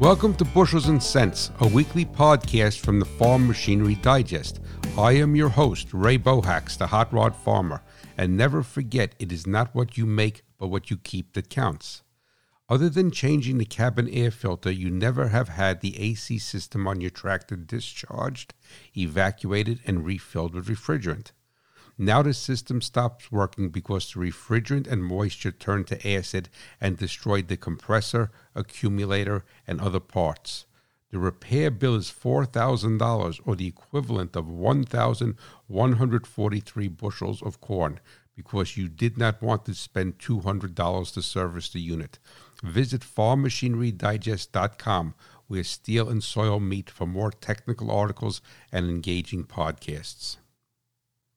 Welcome to Bushels and Cents, a weekly podcast from the Farm Machinery Digest. I am your host, Ray Bohacz, the hot rod farmer. And never forget, it is not what you make, but what you keep that counts. Other than changing the cabin air filter, you never have had the AC system on your tractor discharged, evacuated, and refilled with refrigerant. Now the system stops working because the refrigerant and moisture turned to acid and destroyed the compressor, accumulator, and other parts. The repair bill is $4,000 or the equivalent of 1,143 bushels of corn because you did not want to spend $200 to service the unit. Visit farmmachinerydigest.com where steel and soil meet for more technical articles and engaging podcasts.